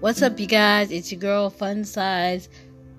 What's up, you guys? It's your girl, Fun Size,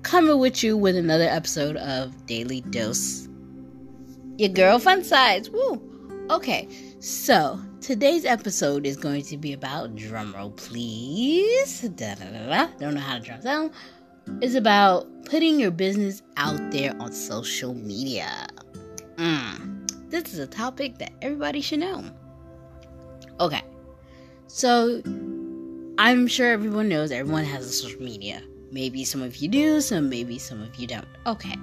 coming with you with another episode of Daily Dose. Your girl, Fun Size. Woo! Okay, so today's episode is going to be about drumroll, please. Da, da, da. Don't know how to drum sound. It's about putting your business out there on social media. Mm. This is a topic that everybody should know. Okay, so I'm sure everyone knows everyone has a social media. Maybe some of you do, some maybe some of you don't. Okay.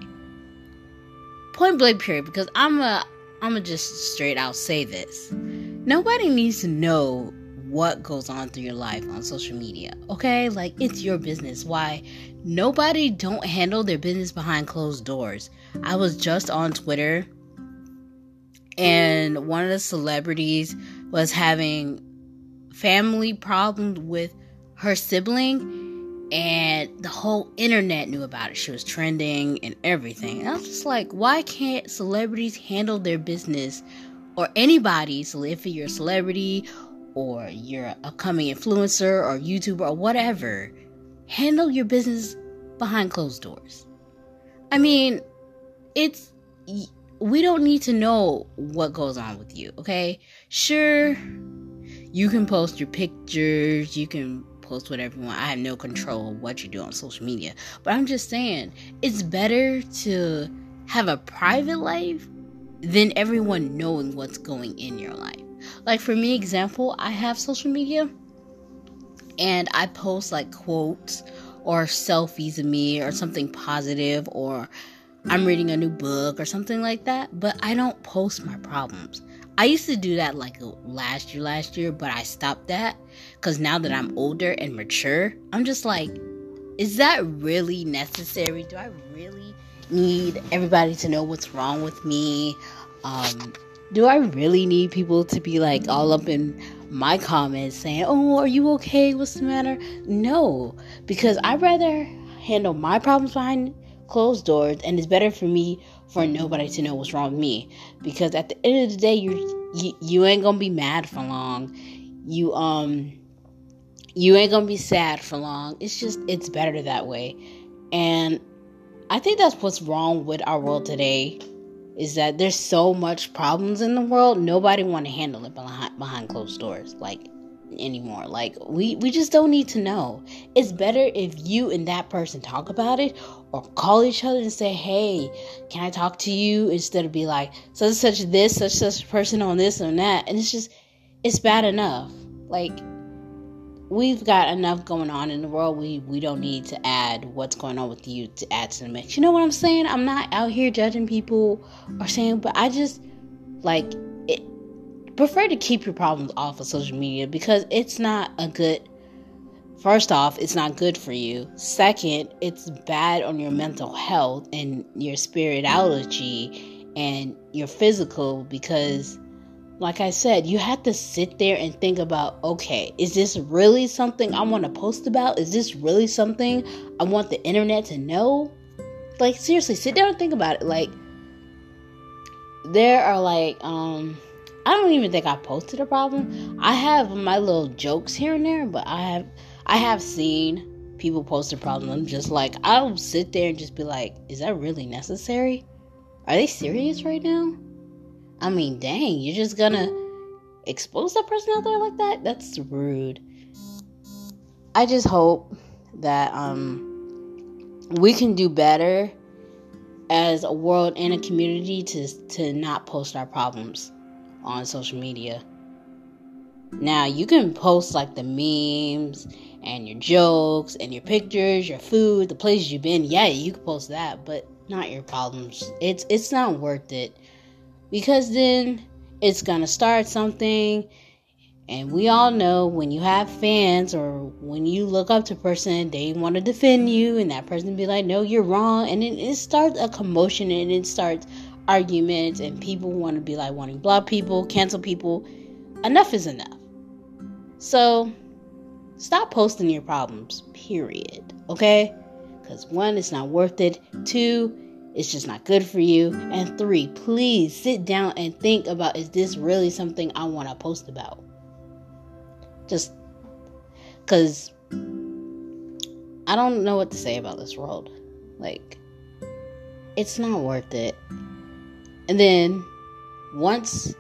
Point blank period because I'm a I'm a just straight out say this. Nobody needs to know what goes on through your life on social media. Okay? Like it's your business. Why nobody don't handle their business behind closed doors. I was just on Twitter and one of the celebrities was having family problems with her sibling and the whole internet knew about it. She was trending and everything. And I was just like, why can't celebrities handle their business or anybody, so if you're a celebrity or you're a upcoming influencer or YouTuber or whatever, handle your business behind closed doors. I mean, it's we don't need to know what goes on with you, okay? Sure, you can post your pictures, you can post whatever you want. I have no control of what you do on social media. But I'm just saying, it's better to have a private life than everyone knowing what's going in your life. Like for me, example, I have social media and I post like quotes or selfies of me or something positive or I'm reading a new book or something like that, but I don't post my problems. I used to do that like last year, last year, but I stopped that because now that I'm older and mature, I'm just like, is that really necessary? Do I really need everybody to know what's wrong with me? Um, do I really need people to be like all up in my comments saying, oh, are you okay? What's the matter? No, because I'd rather handle my problems behind closed doors and it's better for me for nobody to know what's wrong with me. Because at the end of the day you you, you ain't gonna be mad for long. You um you ain't gonna be sad for long. It's just it's better that way. And i think that's what's wrong with our world today is that there's so much problems in the world nobody want to handle it behind behind closed doors. Like anymore. Like we we just don't need to know. It's better if you and that person talk about it or call each other and say, "Hey, can I talk to you?" instead of be like such such this, such such person on this and that. And it's just it's bad enough. Like we've got enough going on in the world. We we don't need to add what's going on with you to add to the mix. You know what I'm saying? I'm not out here judging people or saying, but I just like prefer to keep your problems off of social media because it's not a good first off it's not good for you. Second it's bad on your mental health and your spirituality and your physical because like i said you have to sit there and think about okay is this really something i want to post about? Is this really something i want the internet to know? Like seriously sit down and think about it. Like there are like um I don't even think I posted a problem. I have my little jokes here and there, but I have I have seen people post a problem. I'm just like I'll sit there and just be like, is that really necessary? Are they serious right now? I mean, dang, you're just gonna expose that person out there like that? That's rude. I just hope that um we can do better as a world and a community to to not post our problems on social media. Now, you can post like the memes and your jokes and your pictures, your food, the places you've been. Yeah, you can post that, but not your problems. It's it's not worth it. Because then it's to start something and we all know when you have fans or when you look up to a person, they want to defend you, and that person be like, "No, you're wrong," and it, it starts a commotion, and it starts arguments and people want to be like wanting block people, cancel people. Enough is enough. So stop posting your problems, period. Okay? Because one, it's not worth it. Two, it's just not good for you. And three, please sit down and think about is this really something I want to post about? Just because I don't know what to say about this world. Like, it's not worth it. And then once,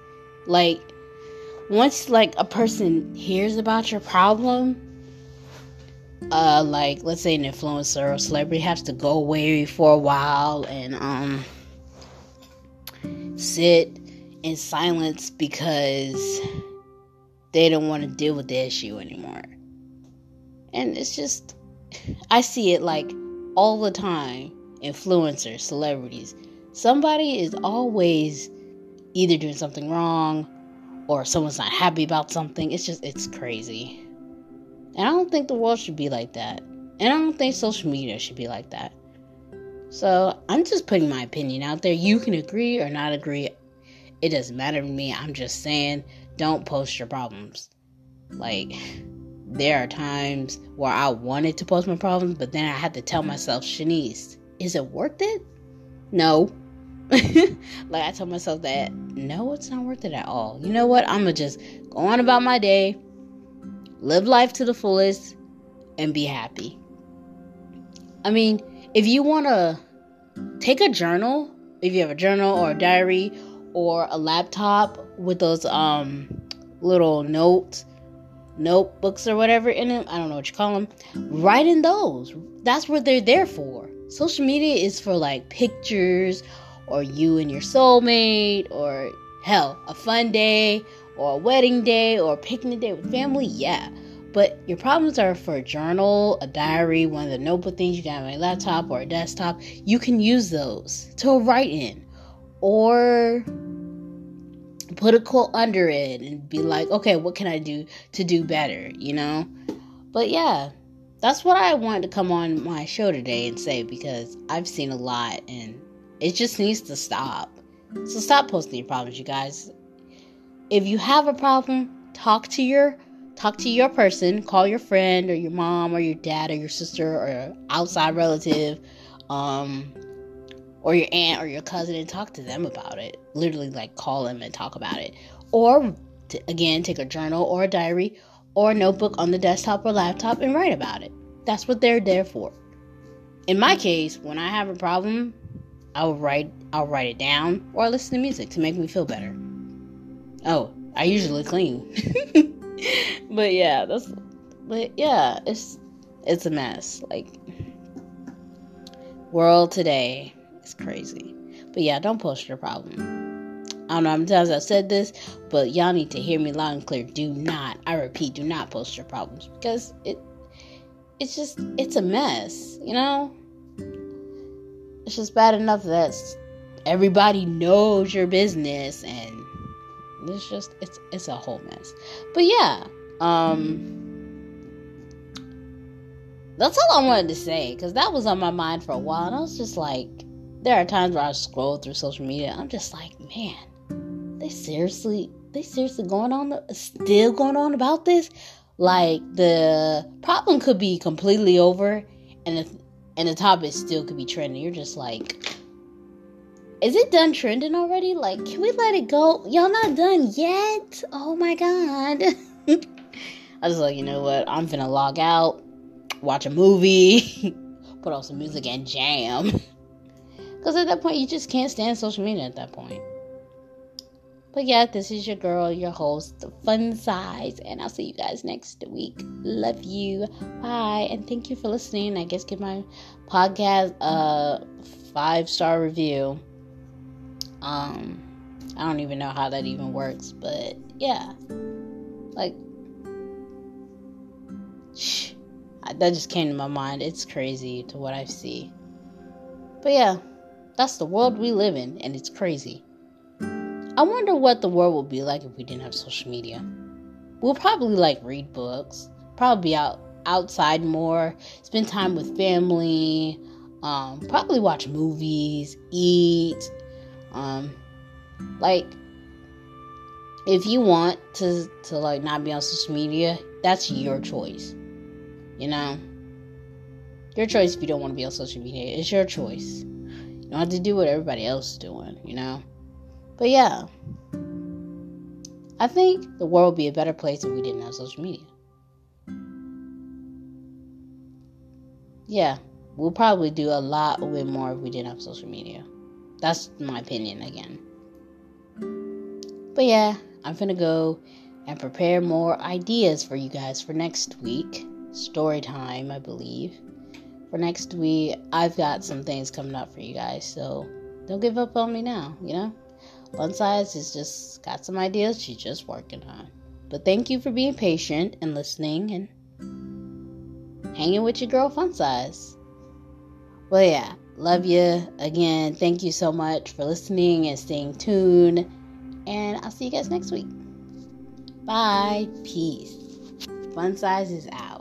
like, once like a person hears about your problem, uh, like let's say an influencer or celebrity has to go away for a while and um sit in silence because they don't want to deal with the issue anymore. And it's just I see it like all the time. Influencers, celebrities. Somebody is always either doing something wrong or someone's not happy about something. It's just, it's crazy. And I don't think the world should be like that. And I don't think social media should be like that. So I'm just putting my opinion out there. You can agree or not agree. It doesn't matter to me. I'm just saying, don't post your problems. Like, there are times where I wanted to post my problems, but then I had to tell myself, Shanice, is it worth it? No. like I told myself that no, it's not worth it at all. You know what? I'm gonna just go on about my day, live life to the fullest, and be happy. I mean, if you wanna take a journal, if you have a journal or a diary or a laptop with those um little notes notebooks or whatever in them. I don't know what you call them. Write in those. That's what they're there for. Social media is for like pictures or you and your soulmate or hell, a fun day or a wedding day or a picnic day with family. Yeah. But your problems are for a journal, a diary, one of the notebook things you got on a laptop or a desktop. You can use those to write in. Or put a quote under it and be like, okay, what can I do to do better, you know? But yeah, that's what I wanted to come on my show today and say because I've seen a lot and it just needs to stop. So stop posting your problems, you guys. If you have a problem, talk to your talk to your person, call your friend or your mom or your dad or your sister or outside relative. Um, or your aunt or your cousin and talk to them about it. Literally, like call them and talk about it. Or t- again, take a journal or a diary or a notebook on the desktop or laptop and write about it. That's what they're there for. In my case, when I have a problem, I'll write I'll write it down or I listen to music to make me feel better. Oh, I usually clean. but yeah, that's but yeah, it's it's a mess. Like world today is crazy. But yeah, don't post your problem. I don't know how many times I've said this, but y'all need to hear me loud and clear. Do not, I repeat, do not post your problems because it it's just it's a mess, you know? It's just bad enough that everybody knows your business and it's just it's it's a whole mess. But yeah, um that's all I wanted to say because that was on my mind for a while, and I was just like, there are times where I scroll through social media. I'm just like, man, they seriously, they seriously going on, still going on about this. Like the problem could be completely over, and the, and the topic still could be trending. You're just like, is it done trending already? Like, can we let it go? Y'all not done yet? Oh my god. I was like, you know what? I'm gonna log out, watch a movie, put on some music and jam. Because at that point, you just can't stand social media at that point. But yeah, this is your girl, your host, fun size, and I'll see you guys next week. Love you. Bye. And thank you for listening. I guess give my podcast a five star review. Um, I don't even know how that even works, but yeah. Like, shh, that just came to my mind. It's crazy to what I see. But yeah. That's the world we live in, and it's crazy. I wonder what the world would be like if we didn't have social media. We'll probably like read books, probably be out outside more, spend time with family, um, probably watch movies, eat. Um, like, if you want to to like not be on social media, that's your choice. You know, your choice if you don't want to be on social media. It's your choice You don't have to do what everybody else is doing, you know? But yeah. I think the world would be a better place if we didn't have social media. yeah, we'll probably do a lot way more if we didn't have social media. That's my opinion again. But yeah, I'm gonna go and prepare more ideas for you guys for next week. Story time, I believe. For next week, I've got some things coming up for you guys, so don't give up on me now, you know? Fun Size is just got some ideas she's just working on. But thank you for being patient and listening and hanging with your girl Fun Size. Well, yeah, love you again. Thank you so much for listening and staying tuned. And I'll see you guys next week. Bye. Peace. Fun Size is out.